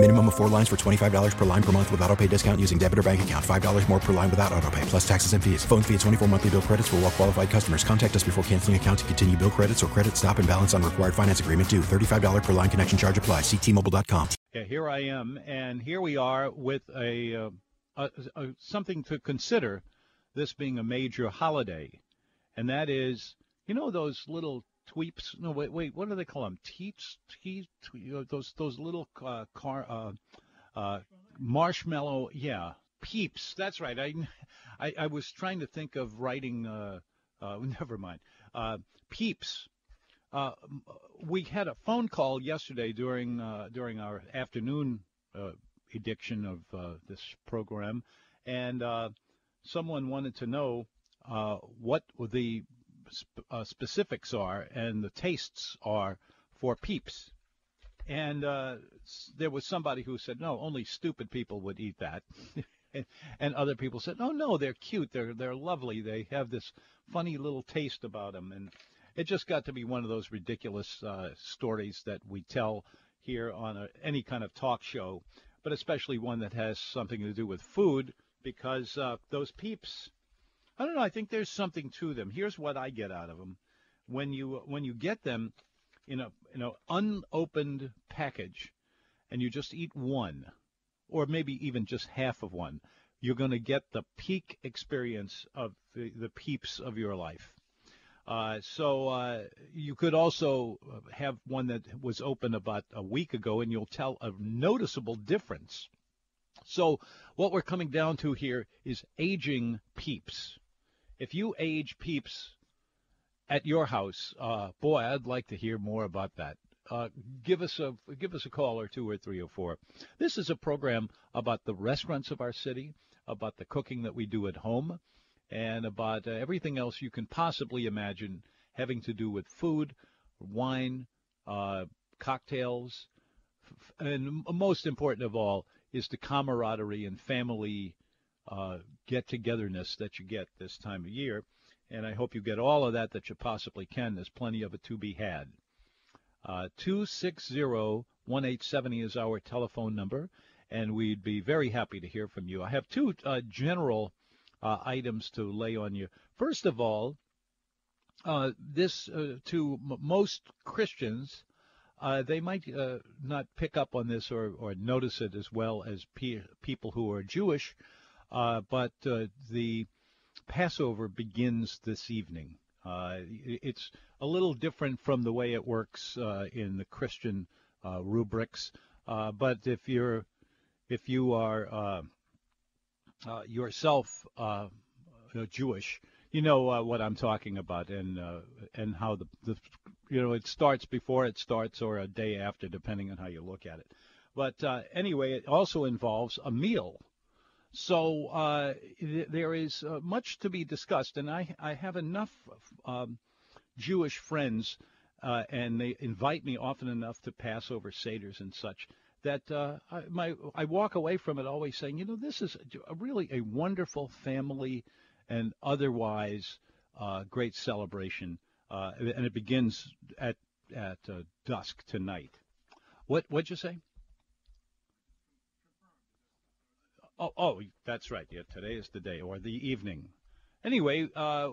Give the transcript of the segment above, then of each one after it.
Minimum of four lines for $25 per line per month with auto pay discount using debit or bank account. $5 more per line without auto pay, plus taxes and fees. Phone fee at 24 monthly bill credits for all well qualified customers. Contact us before canceling account to continue bill credits or credit stop and balance on required finance agreement due. $35 per line connection charge apply. Ctmobile.com. Yeah, here I am, and here we are with a, uh, a, a something to consider. This being a major holiday, and that is, you know, those little tweeps. No, wait, wait. What do they call them? You know, those those little uh, car uh, uh, marshmallow. Yeah, peeps. That's right. I, I, I was trying to think of writing. Uh, uh, never mind. Uh, peeps. Uh, we had a phone call yesterday during during our afternoon edition of this program, and someone wanted to know what the sp- uh, specifics are and the tastes are for peeps. And uh, there was somebody who said, no, only stupid people would eat that. and, other people said, oh, no, they're cute. They're, they're lovely. They have this funny little taste about them. And it just got to be one of those ridiculous uh, stories that we tell here on a, any kind of talk show, but especially one that has something to do with food because uh, those peeps, I don't know, I think there's something to them. Here's what I get out of them. When you when you get them in a in an unopened package and you just eat one or maybe even just half of one, you're going to get the peak experience of the, the peeps of your life. Uh, so uh, you could also have one that was open about a week ago, and you'll tell a noticeable difference. So what we're coming down to here is aging peeps. If you age peeps at your house, uh, boy, I'd like to hear more about that. Uh, give us a give us a call or two or three or four. This is a program about the restaurants of our city, about the cooking that we do at home, and about uh, everything else you can possibly imagine having to do with food, wine, uh, cocktails, f- and most important of all is the camaraderie and family uh, get-togetherness that you get this time of year. And I hope you get all of that that you possibly can. There's plenty of it to be had. Uh, 260-1870 is our telephone number, and we'd be very happy to hear from you. I have two uh, general uh, items to lay on you. First of all, uh, this uh, to m- most Christians, uh, they might not pick up on this or, or notice it as well as pe- people who are Jewish, but uh, the Passover begins this evening. Uh, it's a little different from the way it works uh, in the Christian uh, rubrics, uh, but if you're if you are uh, uh, yourself uh, uh, Jewish, you know uh, what I'm talking about, and uh, and how the, the you know it starts before it starts or a day after, depending on how you look at it. But uh, anyway, it also involves a meal. So uh, th- there is uh, much to be discussed, and I I have enough um, Jewish friends, uh, and they invite me often enough to Passover seders and such that uh, I, my I walk away from it always saying, you know, this is a, really a wonderful family and otherwise uh, great celebration, uh, and it begins at at dusk tonight. What what'd you say? Oh, oh, that's right. Yeah, today is the day or the evening. Anyway, uh,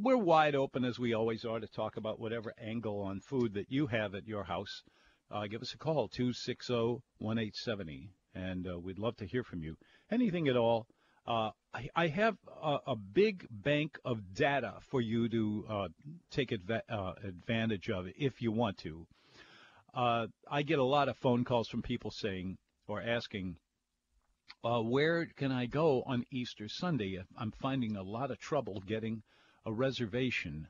we're wide open as we always are to talk about whatever angle on food that you have at your house. Uh, give us a call, 260-1870, and uh, we'd love to hear from you. Anything at all. Uh, I, I have a, a big bank of data for you to uh, take adva- uh, advantage of if you want to. I get a lot of phone calls from people saying or asking, uh, where can I go on Easter Sunday? I'm finding a lot of trouble getting a reservation.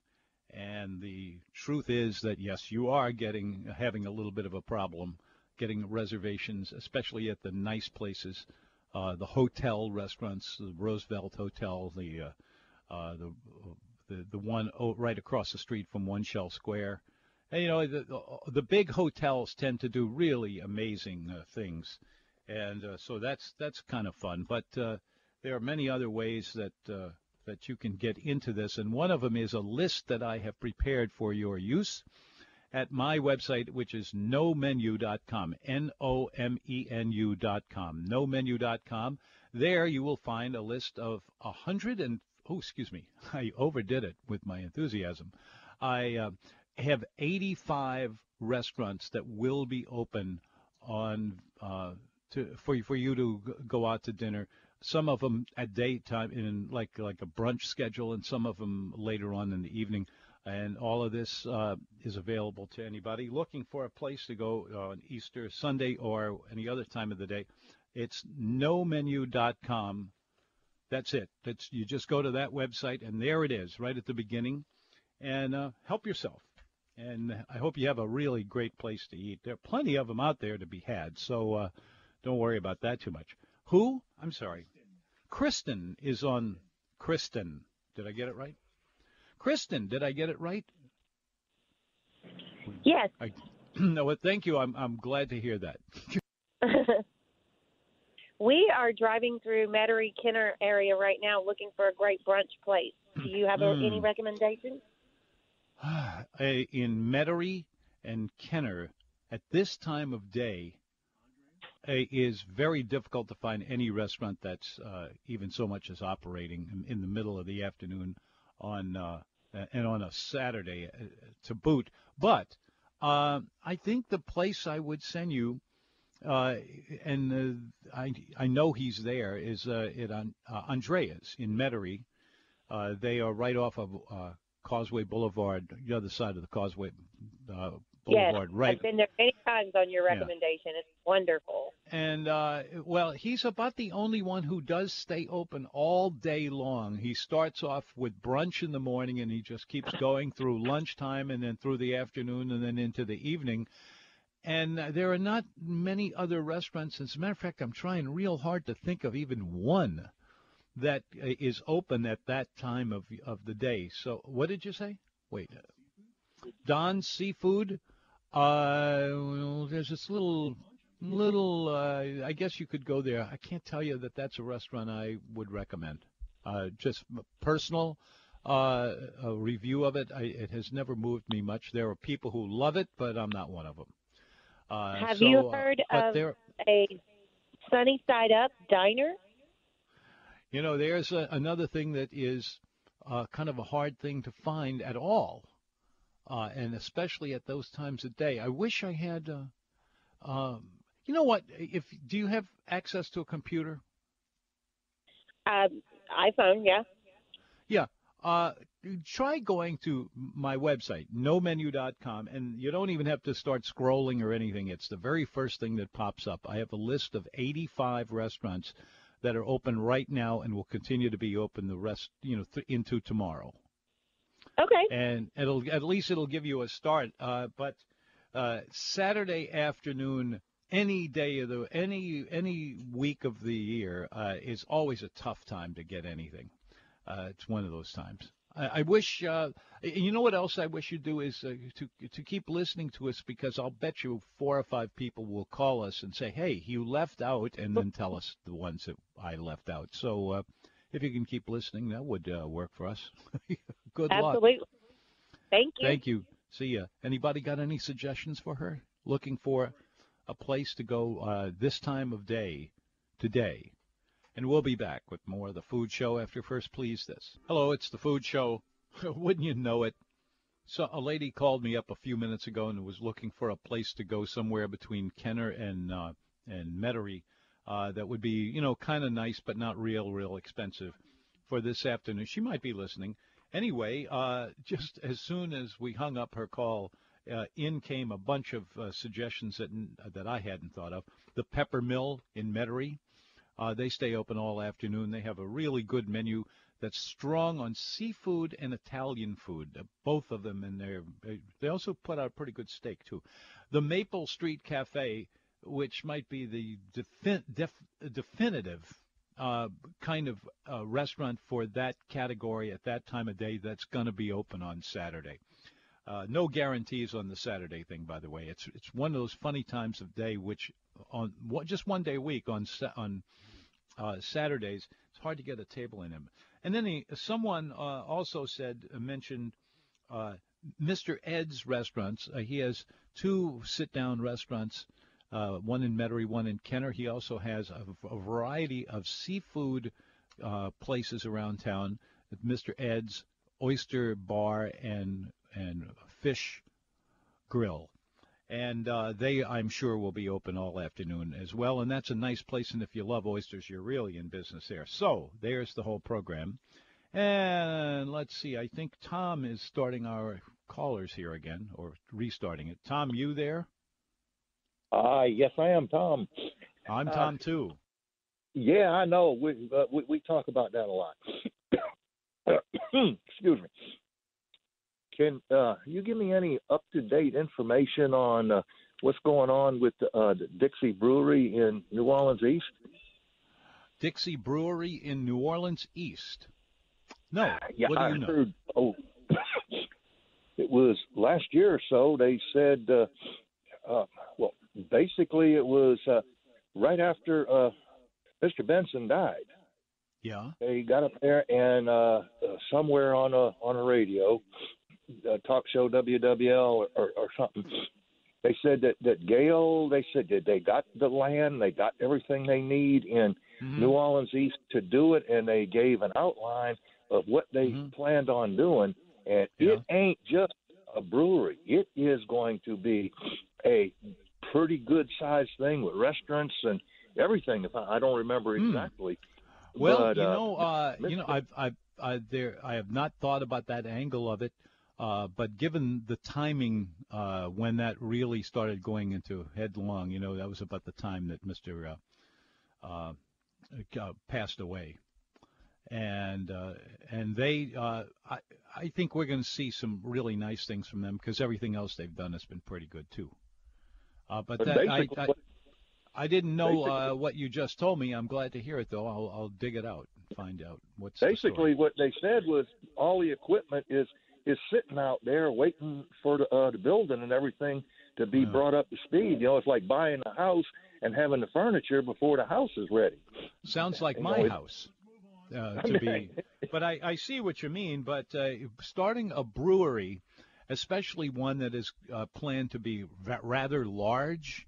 And the truth is that yes, you are getting having a little bit of a problem getting reservations, especially at the nice places, uh, the hotel restaurants, the Roosevelt Hotel, the uh, uh, the, the the one right across the street from One Shell Square, And, you know, the, the, the big hotels tend to do really amazing uh, things, and uh, so that's that's kind of fun. But uh, there are many other ways that uh, that you can get into this, and one of them is a list that I have prepared for your use at my website, which is nomenu.com, N-O-M-E-N-U.com, nomenu.com. There you will find a list of a hundred and oh, excuse me, I overdid it with my enthusiasm. I uh, have 85 restaurants that will be open on uh, to for for you to go out to dinner. Some of them at daytime in like like a brunch schedule, and some of them later on in the evening. And all of this uh, is available to anybody looking for a place to go on Easter Sunday or any other time of the day. It's nomenu.com. That's it. That's you just go to that website, and there it is, right at the beginning. And uh, help yourself and I hope you have a really great place to eat. There are plenty of them out there to be had, so uh, don't worry about that too much. Who? I'm sorry. Kristen is on. Kristen, did I get it right? Kristen, did I get it right? Yes. I, no, thank you. I'm I'm glad to hear that. we are driving through Metairie Kenner area right now, looking for a great brunch place. Do you have a, any Mm. recommendations? in Metairie and Kenner at this time of day is very difficult to find any restaurant that's uh, even so much as operating in, in the middle of the afternoon on uh, and on a Saturday uh, to boot. But uh, I think the place I would send you, uh, and uh, I I know he's there, is uh, at uh, Andreas in Metairie. Uh, they are right off of uh, Causeway Boulevard, the other side of the Causeway uh, Yes, Boulevard, right? I've been there many times on your Yeah. recommendation. It's wonderful. And uh, well, he's about the only one who does stay open all day long. He starts off with brunch in the morning, and he just keeps going through lunchtime, and then through the afternoon, and then into the evening. And there are not many other restaurants. As a matter of fact, I'm trying real hard to think of even one that uh, open at that time of of the day. So, what did you say? Wait, Don's Seafood. Uh, there's this little little. Uh, I guess you could go there. I can't tell you that that's a restaurant I would recommend. Uh, just personal uh, a review of it. I, it has never moved me much. There are people who love it, but I'm not one of them. Uh, Have so, you uh, heard of there, a Sunny Side Up diner? You know, there's a, another thing that is uh, kind of a hard thing to find at all, uh, and especially at those times of day. I wish I had. Uh, um, you know what? If do you have access to a computer? Um, iPhone, yeah. Yeah. Uh, try going to my website, nomenu.com, and you don't even have to start scrolling or anything. It's the very first thing that pops up. I have a list of 85 restaurants that are open right now and will continue to be open the rest, you know, th- into tomorrow. Okay. And it'll at least it'll give you a start. Uh, but uh, Saturday afternoon, any day of the any any week of the year uh, is always a tough time to get anything. Uh, it's one of those times. I, I wish. Uh, you know what else I wish you'd do is uh, to to keep listening to us because I'll bet you four or five people will call us and say, "Hey, you left out," and then tell us the ones that I left out. So uh, if you can keep listening, that would uh, work for us. Good luck. Absolutely. Thank you. Thank you. See ya. Anybody got any suggestions for her? Looking for a place to go uh, this time of day today. And we'll be back with more of the food show after first please this. Hello, it's the food show. Wouldn't you know it? So a lady called me up a few minutes ago and was looking for a place to go somewhere between Kenner and uh, and Metairie uh, that would be, you know, kind of nice but not real, real expensive for this afternoon. She might be listening. Anyway, uh, just as soon as we hung up her call, uh, in came a bunch of uh, suggestions that that I hadn't thought of. The Pepper Mill in Metairie, uh, they stay open all afternoon. They have a really good menu that's strong on seafood and Italian food, uh, both of them, and they they also put out pretty good steak too. The Maple Street Cafe, which might be the def- definitive uh, kind of uh, restaurant for that category at that time of day that's going to be open on Saturday. Uh, no guarantees on the Saturday thing, by the way. It's it's one of those funny times of day which on what just one day a week on on uh, Saturdays it's hard to get a table in him. And then he, someone uh, also said uh, mentioned Mr. Ed's restaurants. He has two sit-down restaurants, one in Metairie, one in Kenner. He also has a, a variety of seafood places around town. Mr. Ed's Oyster Bar and and Fish Grill. And uh, they, I'm sure, will be open all afternoon as well. And that's a nice place. And if you love oysters, you're really in business there. So there's the whole program. And let's see. I think Tom is starting our callers here again, or restarting it. Tom, you there? Uh, yes, I am, Tom. I'm Tom uh, too. Yeah, I know. We, uh, we we talk about that a lot. Excuse me. Can uh, you give me any up to date information on uh, what's going on with uh, the Dixie Brewery in New Orleans East? Dixie Brewery in New Orleans East. No. Yeah, what do I you know? heard. Oh, it was last year or so. They said, uh, uh, basically it was uh, right after uh, Mr. Benson died. Yeah. They got up there and uh, uh, somewhere on a on a radio, uh, talk show WWL or, or, or something. They said that that Gayle. They said that they got the land, they got everything they need in mm-hmm. New Orleans East to do it, and they gave an outline of what they mm-hmm. planned on doing. And yeah. it ain't just a brewery; it is going to be a pretty good sized thing with restaurants and everything. If I, I don't remember hmm. exactly. Mm. Well, but, you uh, know, uh, you know, I've, I've, I, there, I have not thought about that angle of it. Uh, but given the timing uh, when that really started going into headlong, you know, that was about the time that Mr. Uh, uh, passed away, and uh, and they, I, I think we're going to see some really nice things from them because everything else they've done has been pretty good too. But, but that, I, I, I didn't know what you just told me. I'm glad to hear it though. I'll, I'll dig it out and find out what's basically what they said was all the equipment is is sitting out there waiting for the, uh, the building and everything to be yeah. brought up to speed. You know, it's like buying a house and having the furniture before the house is ready. Sounds like you my know, house. Uh, to be, but I, I see what you mean. But uh, starting a brewery, especially one that is uh, planned to be rather large,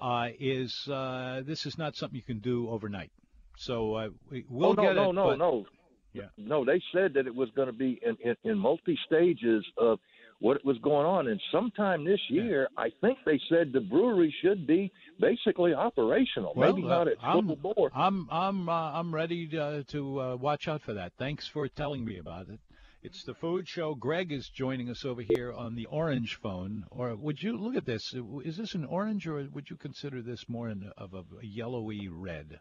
uh, is uh, this is not something you can do overnight. So uh, we'll oh, no, get no, it. No, but, no, no. Yeah. No, they said that it was going to be in, in, in multi stages of what was going on. And sometime this year, yeah. I think they said the brewery should be basically operational. Well, Maybe not at I'm, full bore. I'm I'm uh, I'm ready to, to uh, watch out for that. Thanks for telling me about it. It's the food show. Greg is joining us over here on the orange phone. Or would you look at this? Is this an orange, or would you consider this more in, of a, yellowy red?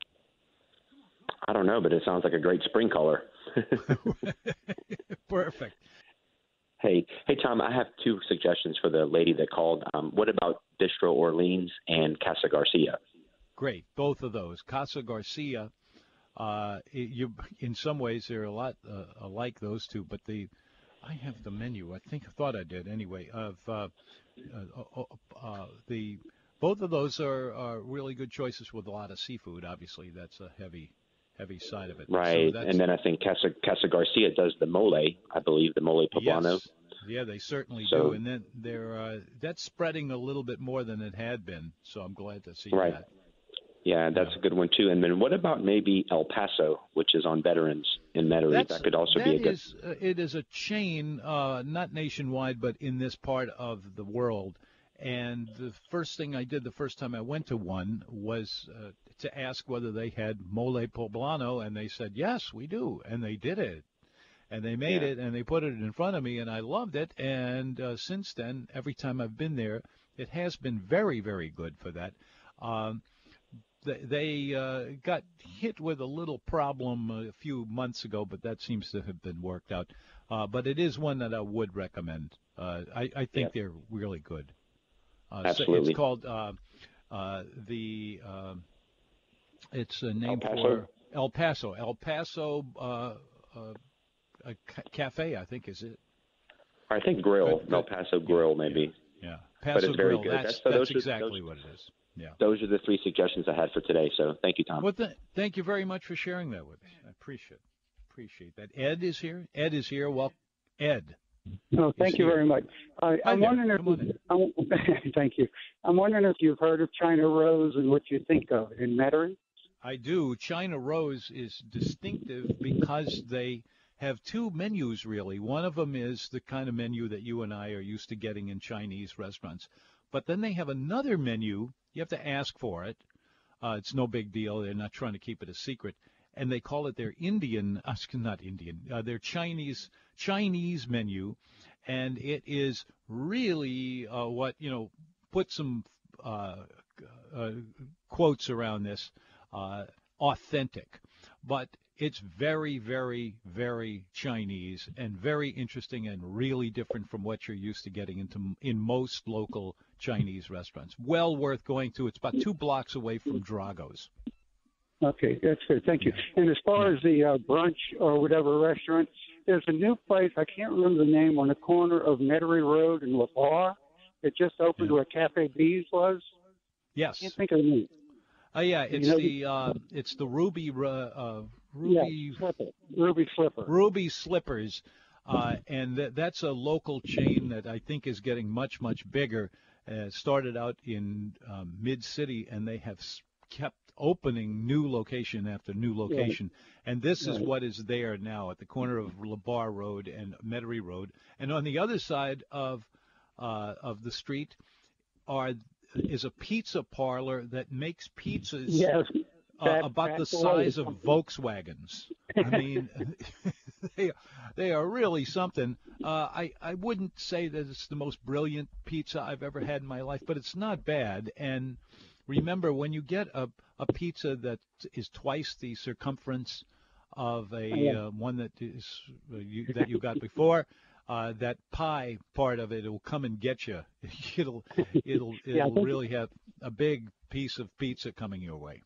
I don't know, but it sounds like a great spring color. Perfect. Hey, hey, Tom. I have two suggestions for the lady that called. Um, what about Bistro Orleans and Casa Garcia? Great, both of those. Casa Garcia uh, you, in some ways, they're a lot uh, alike those two, but the I have the menu. I think I thought I did anyway. Of uh, uh, uh, the both of those are, are really good choices with a lot of seafood. Obviously, that's a heavy heavy side of it. Right, so and then I think Casa, Casa Garcia does the mole. I believe the mole poblano. Yes. Yeah, they certainly so, do, and then they're uh, that's spreading a little bit more than it had been. So I'm glad to see right. that. Yeah, that's yeah. a good one too. And then what about maybe El Paso, which is on Veterans in Metairie? That's, that could also that be a good. Is, uh, it is a chain, uh, not nationwide, but in this part of the world. And the first thing I did the first time I went to one was uh, to ask whether they had mole poblano, and they said yes, we do, and they did it. And they made yeah. it, and they put it in front of me, and I loved it. And uh, since then, every time I've been there, it has been very, very good for that. Um, they uh, got hit with a little problem a few months ago, but that seems to have been worked out. Uh, but it is one that I would recommend. Uh, I, I, think yeah. they're really good. Uh, Absolutely. So it's called uh, uh, the. Um, it's a name for El Paso. El Paso ca- Cafe, I think, is it. I think Grill, but, El Paso Grill, maybe. Yeah, Paso but it's very Grill. good. That's, that's, that's those exactly those, what it is. Yeah. Those are the three suggestions I had for today. So thank you, Tom. Well, th- thank you very much for sharing that with us. I appreciate appreciate that. Ed is here. Ed is here. Well, Ed. No, thank you here. very much. Uh, I'm there. wondering if I'm, thank you. I'm wondering if you've heard of China Rose and what you think of it in Metairie. I do. China Rose is distinctive because they have two menus really. One of them is the kind of menu that you and I are used to getting in Chinese restaurants. But then they have another menu. You have to ask for it. Uh, it's no big deal. They're not trying to keep it a secret. And they call it their Indian, uh, not Indian, uh, their Chinese Chinese menu, and it is really uh, what you know. Put some uh, uh, quotes around this. Uh, authentic, but it's very, very, very Chinese and very interesting and really different from what you're used to getting into in most local Chinese restaurants. Well worth going to. It's about two blocks away from Drago's. Okay, that's good. Thank you. And as far as the uh, brunch or whatever restaurant, there's a new place. I can't remember the name on the corner of Metairie Road and Labarre. It just opened yeah. where Cafe Bees was. Yes. I can't think of the name. Oh uh, yeah, it's you know, the uh, it's the Ruby uh, Ruby yeah, Slipper. Ruby Slipper. Ruby Slippers, uh, and th- that's a local chain that I think is getting much much bigger. Uh, started out in um, mid city, and they have kept opening new location after new location. Right. And this right. is what is there now at the corner of Labarre Road and Metairie Road, and on the other side of uh, of the street are is a pizza parlor that makes pizzas yes, uh, about the size of Volkswagens. I mean, they they are really something. Uh, I I wouldn't say that it's the most brilliant pizza I've ever had in my life, but it's not bad. And remember, when you get a a pizza that is twice the circumference of a uh, one that is uh, you, that you got before uh, that pie part of it will come and get you. It'll it'll it'll think- really have a big piece of pizza coming your way.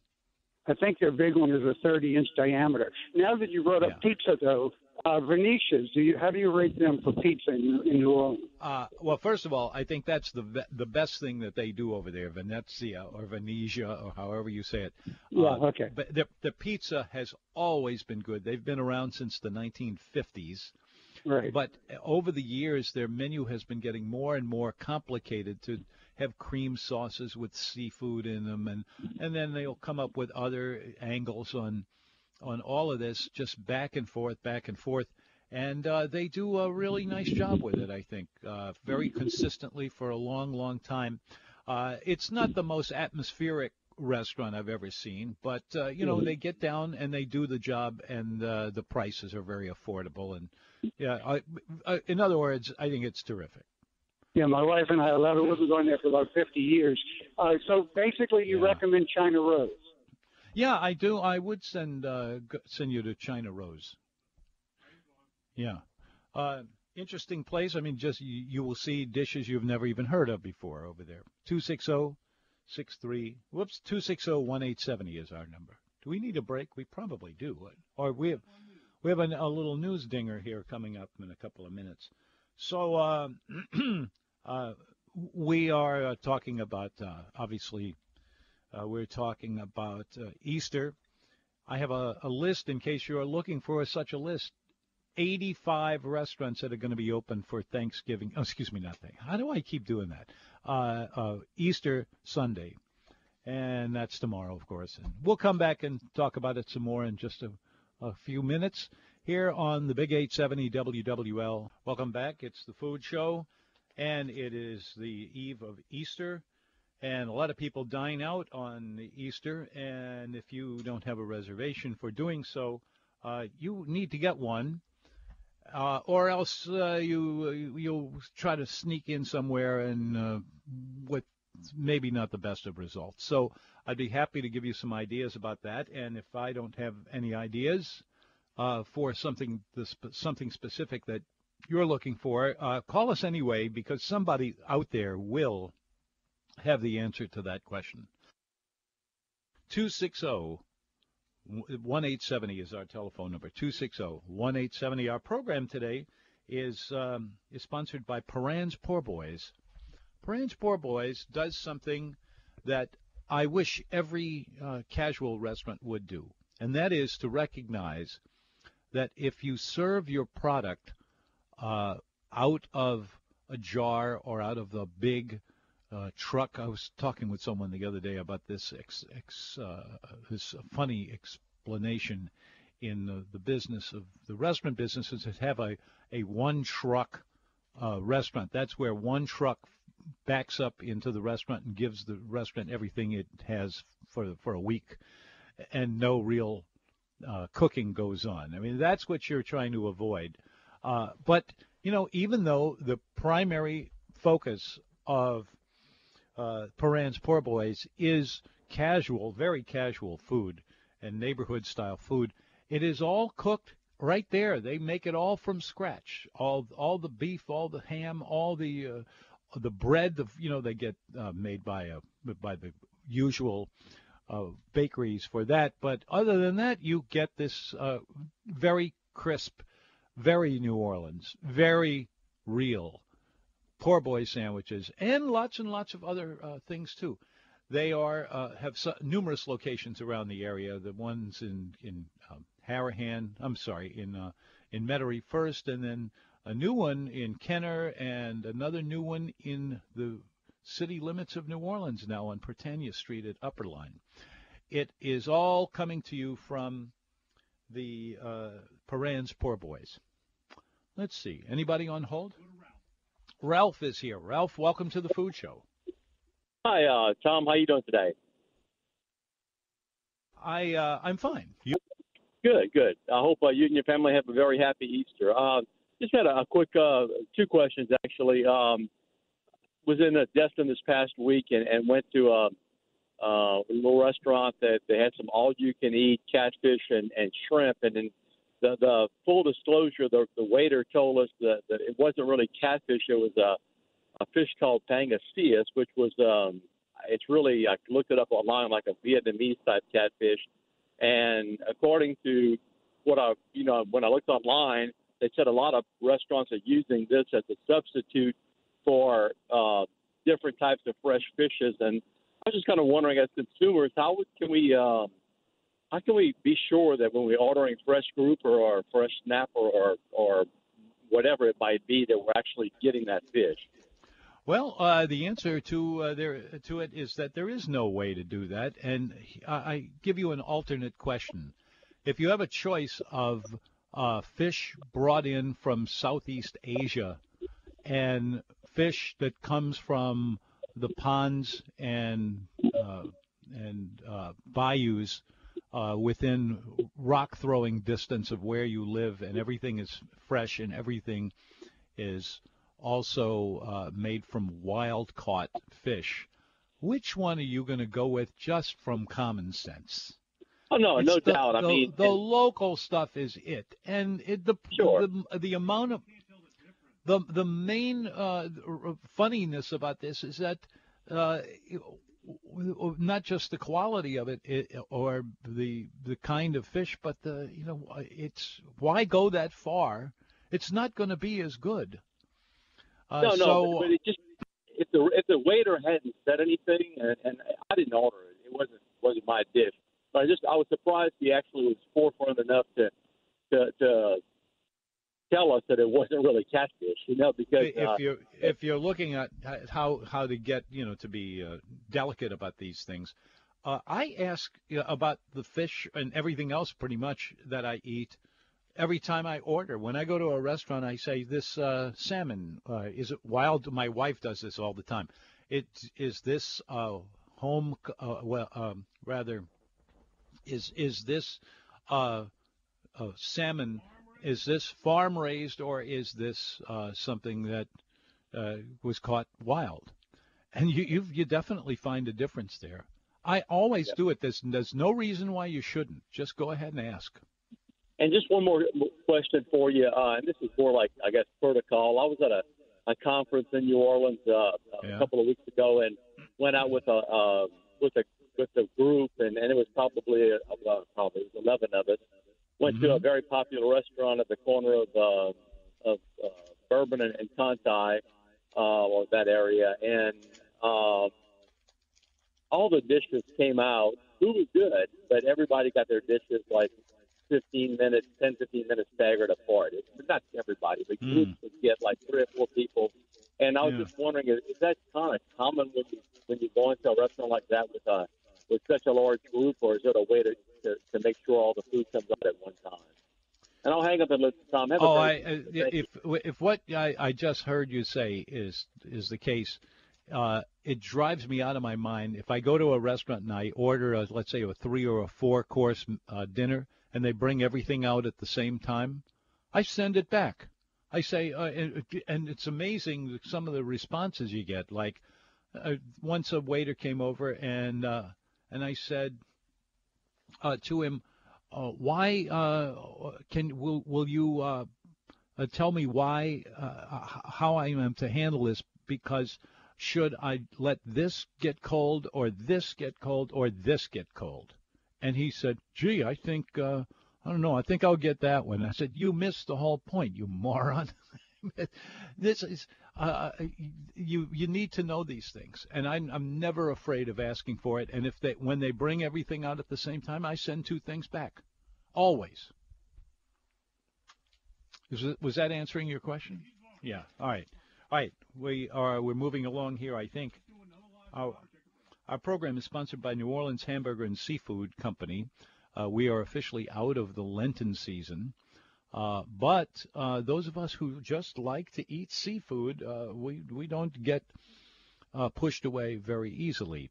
I think their big one is a 30 inch diameter. Now that you brought up Yeah. pizza, though, uh, Venetia's, do you how do you rate them for pizza in, in New Orleans? Uh, well, first of all, I think that's the the best thing that they do over there, Venezia or Venetia or however you say it. Yeah, Uh, okay. But the the pizza has always been good. They've been around since the 1950s. Right. But over the years, their menu has been getting more and more complicated to have cream sauces with seafood in them, and and then they'll come up with other angles on on all of this, just back and forth, back and forth. And uh, they do a really nice job with it, I think, uh, very consistently for a long, long time. Uh, it's not the most atmospheric restaurant I've ever seen, but uh, you know they get down and they do the job, and uh, the prices are very affordable. And yeah, I, I, in other words, I think it's terrific. Yeah, my wife and I love it. We've been going there for about 50 years. Uh, so basically, you Yeah. recommend China Rose. Yeah, I do. I would send uh, send you to China Rose. Yeah, uh, interesting place. I mean, just you, you will see dishes you've never even heard of before over there. Two six zero six three. Whoops, two six zero one eight seventy is our number. Do we need a break? We probably do. Or we have we have an, a little news dinger here coming up in a couple of minutes. So uh, we are uh, talking about uh, obviously uh, we're talking about uh, Easter. I have a, a list in case you are looking for such a list. 85 restaurants that are going to be open for Thanksgiving. Oh, excuse me, not Thanksgiving. How do I keep doing that? Uh, uh, Easter Sunday. And that's tomorrow, of course. And we'll come back and talk about it some more in just a, a few minutes here on the Big 870 WWL. Welcome back. It's the Food Show, and it is the eve of Easter and a lot of people dine out on Easter. And if you don't have a reservation for doing so, uh, you need to get one, uh, or else uh, you you'll try to sneak in somewhere and uh, with maybe not the best of results. So I'd be happy to give you some ideas about that. And if I don't have any ideas uh, for something this, something specific that you're looking for, uh, call us anyway because somebody out there will have the answer to that question. 260 1870 is our telephone number. 260 1870. Our program today is um, is sponsored by Parran's Poor Boys. Parran's Poor Boys does something that I wish every uh, casual restaurant would do, and that is to recognize that if you serve your product uh, out of a jar or out of the big uh, truck. I was talking with someone the other day about this ex, ex, uh, this funny explanation in the, the, business of the restaurant businesses that have a, a one truck uh, restaurant. That's where one truck backs up into the restaurant and gives the restaurant everything it has for for a week, and no real uh, cooking goes on. I mean, that's what you're trying to avoid. Uh, but you know, even though the primary focus of uh, Parran's Poor Boys is casual, very casual food and neighborhood style food, it is all cooked right there. They make it all from scratch. All all the beef, all the ham, all the uh, the bread. The you know they get uh, made by a by the usual uh, bakeries for that. But other than that, you get this uh, very crisp, very New Orleans, very real poor boy sandwiches, and lots and lots of other uh, things too. They are uh, have numerous locations around the area. The ones in in um, Harahan, I'm sorry, in uh, in Metairie first, and then a new one in Kenner, and another new one in the city limits of New Orleans now on Prytania Street at Upper Line. It is all coming to you from the uh, Parran's Poor Boys. Let's see. Anybody on hold? Ralph is here. Ralph, welcome to the Food Show. Hi, uh, Tom. How you doing today? I uh, I'm fine. You? Good, good. I hope uh, you and your family have a very happy Easter. Uh, just had a, a quick uh, two questions actually. Um, was in a Destin this past week and, and went to a, a little restaurant that they had some all-you-can-eat catfish and, and shrimp, and then the, the full disclosure, the, the waiter told us that, that it wasn't really catfish; it was a, a fish called pangasius, which was um, it's really I looked it up online like a Vietnamese type catfish, and according to what I you know when I looked online, they said a lot of restaurants are using this as a substitute for uh, different types of fresh fishes, and was just kind of wondering as consumers, how can we um, how can we be sure that when we're ordering fresh grouper or fresh snapper or or whatever it might be that we're actually getting that fish? Well, uh, the answer to uh, there to it is that there is no way to do that, and I, give you an alternate question. If you have a choice of uh, fish brought in from Southeast Asia and fish that comes from the ponds and uh, and uh, bayous uh, within rock throwing distance of where you live, and everything is fresh and everything is also uh, made from wild caught fish. Which one are you going to go with just from common sense? Oh no, it's no the, doubt. The, I mean, the local stuff is it, and it, the, sure. the the amount of the the main uh, funniness about this is that uh, not just the quality of it, it, or the the kind of fish, but the you know it's why go that far? It's not going to be as good. Uh, no, no, so, but, but it just if the if the waiter hadn't said anything, and, and I didn't order it, it wasn't wasn't my dish. But I just I was surprised he actually was forefront enough to to, to tell us that it wasn't really catfish, you know, because if uh, you're if you're looking at how how to get you know to be uh, delicate about these things, uh, I ask about the fish and everything else pretty much that I eat every time I order. When I go to a restaurant, I say this uh, salmon uh, is it wild? My wife does this all the time. It is this uh, home well um, rather is is this salmon is this farm raised or is this uh, something that uh, was caught wild? And you you you definitely find a difference there. I always do it. There's there's no reason why you shouldn't. Just go ahead and ask. And just one more question for you, uh, and this is more like I guess protocol. I was at a, a conference in New Orleans uh, yeah. a couple of weeks ago, and went out with a uh, with a with a group, and, and it was probably uh, probably eleven of us Went mm-hmm. to a very popular restaurant at the corner of uh, of uh, Bourbon and, and Conti, uh, or that area, and um, all the dishes came out. Food was good, but everybody got their dishes like 15 minutes, 10, 15 minutes staggered apart. It, not everybody, but Mm. groups would get like three or four people. And I was Yeah. just wondering, is, is that kind of common when you when you go into a restaurant like that with a with such a large group, or is it a way to to, to make sure all the food comes out at one time? And I'll hang up and listen, Tom. Have a Oh, I, uh, if if what I, I just heard you say is is the case, uh, it drives me out of my mind. If I go to a restaurant and I order, a, let's say, a three or a four course uh, dinner, and they bring everything out at the same time, I send it back. I say, uh, and, and it's amazing some of the responses you get. Like uh, once a waiter came over and uh, and I said uh, to him, uh, "Why uh, can will will you uh, uh, tell me why uh, how I am to handle this? Because should I let this get cold, or this get cold, or this get cold?" And he said, "Gee, I think uh, I don't know. I think I'll get that one." I said, "You missed the whole point, you moron." this is you you need to know these things, and I'm I'm never afraid of asking for it. And if they when they bring everything out at the same time, I send two things back, always. Is was that answering your question? Yeah. All right. All right. We are we're moving along here. I think. Our, our program is sponsored by New Orleans Hamburger and Seafood Company. Uh, we are officially out of the Lenten season. Uh, but uh, those of us who just like to eat seafood, uh, we we don't get uh, pushed away very easily.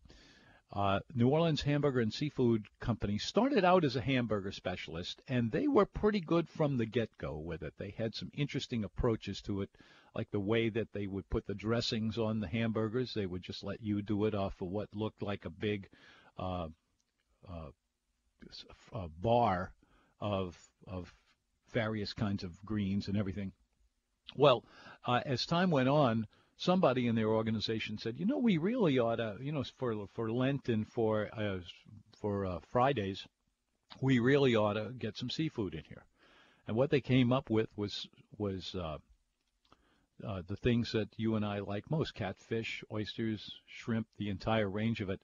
Uh, New Orleans Hamburger and Seafood Company started out as a hamburger specialist, and they were pretty good from the get-go with it. They had some interesting approaches to it, like the way that they would put the dressings on the hamburgers. They would just let you do it off of what looked like a big uh, bar of of various kinds of greens and everything. Well, uh, as time went on, somebody in their organization said, you know, we really ought to, you know, for for Lent and for uh, for uh, Fridays, we really ought to get some seafood in here. And what they came up with was was uh, uh, the things that you and I like most: catfish, oysters, shrimp, the entire range of it.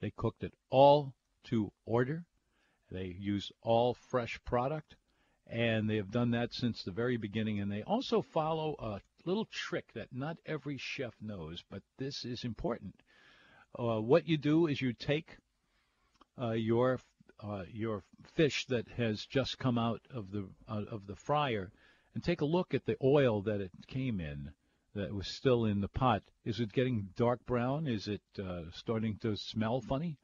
They cooked it all to order. They used all fresh product and they have done that since the very beginning. And they also follow a little trick that not every chef knows, but this is important. Uh, what you do is you take uh, your uh, your fish that has just come out of the of the fryer and take a look at the oil that it came in that was still in the pot. Is it getting dark brown? Is it uh, starting to smell funny?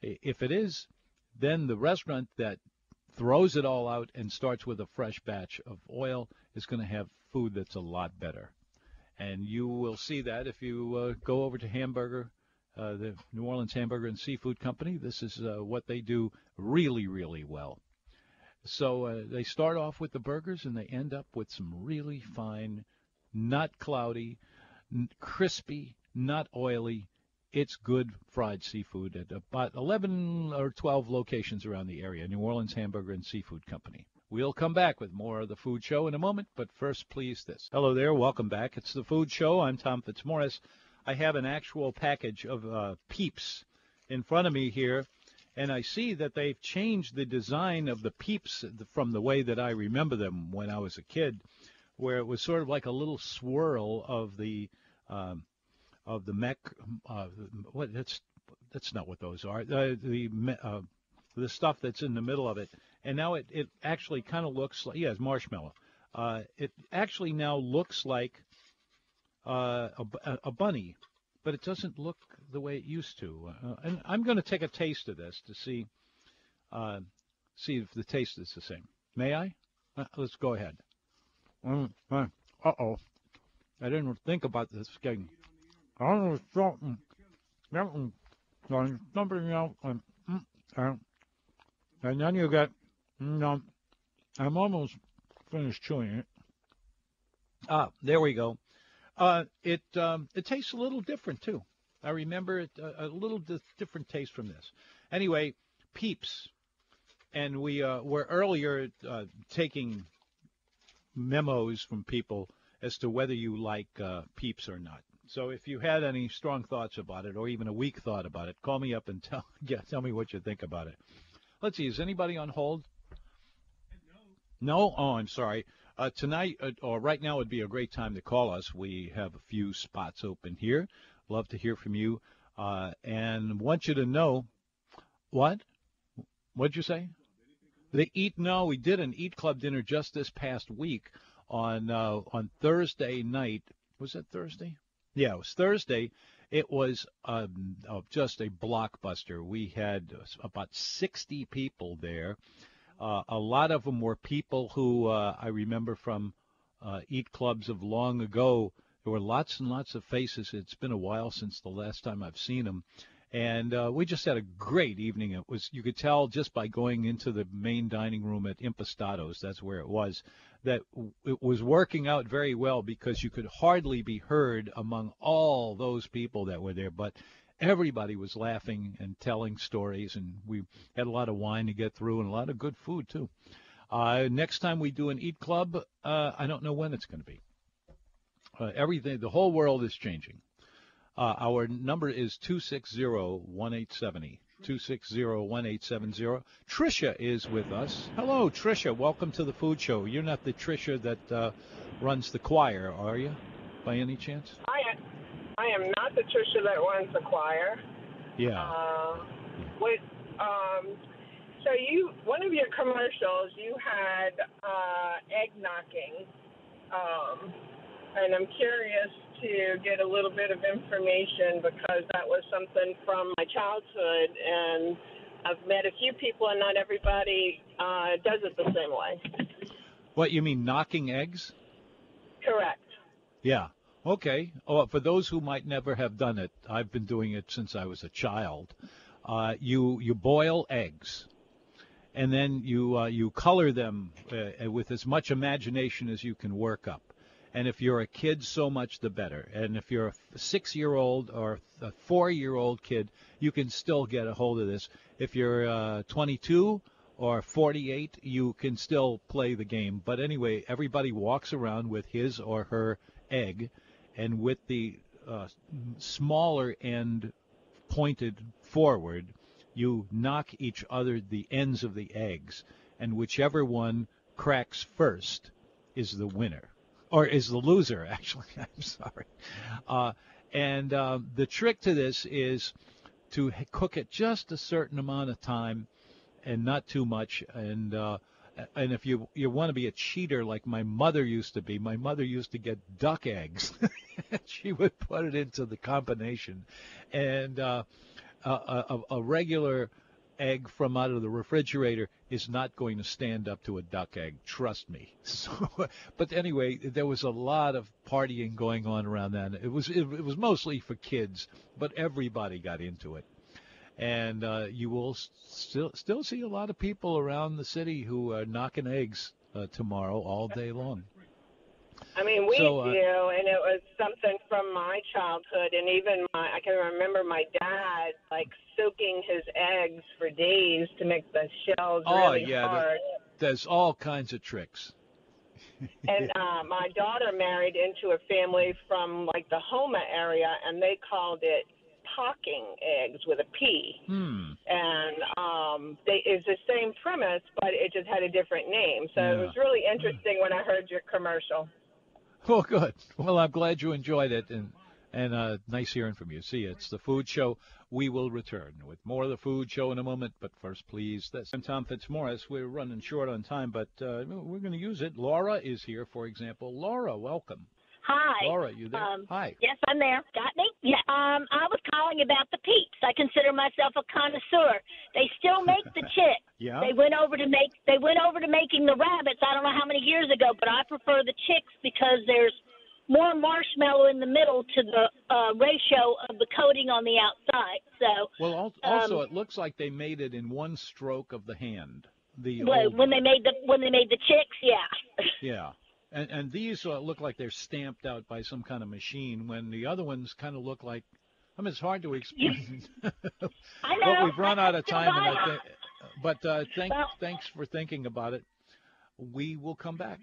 If it is, then the restaurant that throws it all out and starts with a fresh batch of oil is going to have food that's a lot better. And you will see that if you uh, go over to Hamburger, uh, the New Orleans Hamburger and Seafood Company. This is uh, what they do really, really well. So uh, they start off with the burgers and they end up with some really fine, not cloudy, n- crispy, not oily. It's good fried seafood at about 11 or 12 locations around the area. New Orleans Hamburger and Seafood Company. We'll come back with more of the food show in a moment, but first, please this. Hello there, welcome back. It's the food show. I'm Tom Fitzmorris. I have an actual package of uh, peeps in front of me here, and I see that they've changed the design of the peeps from the way that I remember them when I was a kid, where it was sort of like a little swirl of the um, of the mech. Uh, what that's that's not what those are. The the uh, the stuff that's in the middle of it, and now it it actually kind of looks like yeah, it's marshmallow. Uh, it actually now looks like uh, a, a- bunny, but it doesn't look the way it used to. Uh, and I'm going to take a taste of this to see uh, see if the taste is the same. May I? Let's go ahead. Uh oh, I didn't think about this getting. I know something. Something. Something else. And, mm, uh, and then you got. No, I'm almost finished chewing it. Ah, there we go. Uh, it um, it tastes a little different too. I remember it uh, a little di- different taste from this. Anyway, Peeps, and we uh, were earlier uh, taking memos from people as to whether you like uh, Peeps or not. So if you had any strong thoughts about it, or even a weak thought about it, call me up and tell yeah, tell me what you think about it. Let's see, is anybody on hold? No. No? Oh, I'm sorry. Uh, tonight uh, or right now would be a great time to call us. We have a few spots open here. Love to hear from you, uh, and want you to know what. What'd you say? The eat no, we did an eat club dinner just this past week on uh, on Thursday night. Was it Thursday? Yeah, it was Thursday. It was um, uh, just a blockbuster. We had about 60 people there. Uh, a lot of them were people who uh, I remember from uh, eat clubs of long ago. There were lots and lots of faces. It's been a while since the last time I've seen them and uh, we just had a great evening. It was you could tell just by going into the main dining room at Impastato's, that's where it was, that it was working out very well because you could hardly be heard among all those people that were there, but everybody was laughing and telling stories, and we had a lot of wine to get through and a lot of good food too. Uh, next time we do an eat club, uh, I don't know when it's going to be. Uh, everything, the whole world is changing. Uh, our number is 260-1870. 260-1870. Tricia is with us. Hello, Tricia. Welcome to the Food Show. You're not the Tricia that uh, runs the choir, are you, by any chance? I am, I am not the Tricia that runs the choir. Yeah. Uh, um, so you, one of your commercials, you had uh, egg knocking, um, and I'm curious to get a little bit of information because that was something from my childhood, and I've met a few people, and not everybody uh, does it the same way. What you mean, knocking eggs? Correct. Yeah. Okay. Oh, for those who might never have done it, I've been doing it since I was a child. Uh, you you boil eggs, and then you uh, you color them uh, with as much imagination as you can work up. And if you're a kid, so much the better. And if you're a six year old or a four year old kid, you can still get a hold of this. If you're uh, 22 or 48, you can still play the game. But anyway, everybody walks around with his or her egg, and with the uh, smaller end pointed forward, you knock each other the ends of the eggs, and whichever one cracks first is the winner or is the loser actually. I'm sorry. Uh, and uh, the trick to this is to cook it just a certain amount of time, and not too much. And uh, and if you you want to be a cheater like my mother used to be, my mother used to get duck eggs. she would put it into the combination, and uh, a, a, a regular egg from out of the refrigerator is not going to stand up to a duck egg. Trust me. So, but anyway, there was a lot of partying going on around that. It was it, it was mostly for kids, but everybody got into it. And uh, you will still still see a lot of people around the city who are knocking eggs uh, tomorrow all day long. I mean, we So, uh, do, and it was something from my childhood, and even my I can remember my dad like soaking his eggs for days to make the shells Oh really yeah, hard. there- there's all kinds of tricks. and uh, my daughter married into a family from like the Houma area, and they called it pocking eggs with a P. Hmm. And um, they, it's the same premise, but it just had a different name. So it was really interesting when I heard your commercial. Oh, good. Well, I'm glad you enjoyed it, and and uh, nice hearing from you. See, it's the Food Show. We will return with more of the Food Show in a moment, but first, please, this. I'm Tom Fitzmorris. We're running short on time, but uh, we're going to use it. Laura is here, for example. Laura, welcome. Hi. Laura, you there? Um, Hi. Yes, I'm there. Got me? Yeah. Um, I was calling about the peeps. I consider myself a connoisseur. They still make the chick. Yeah? They went over to make. They went over to making the rabbits. I don't know how many years ago, but I prefer the chicks because there's more marshmallow in the middle to the uh, ratio of the coating on the outside. So Well, also, um, it looks like they made it in one stroke of the hand. The old when they made the when they made the chicks, yeah. Yeah. And and these uh, look like they're stamped out by some kind of machine when the other ones kind of look like I mean it's hard to explain. I but we've run out of time and I think but uh thank Well- thanks for thinking about it. We will come back.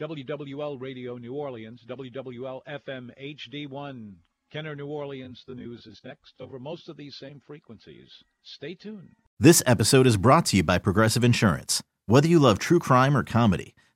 WWL Radio New Orleans, WWL FM HD1. Kenner, New Orleans. The news is next over most of these same frequencies. Stay tuned. This episode is brought to you by Progressive Insurance. Whether you love true crime or comedy,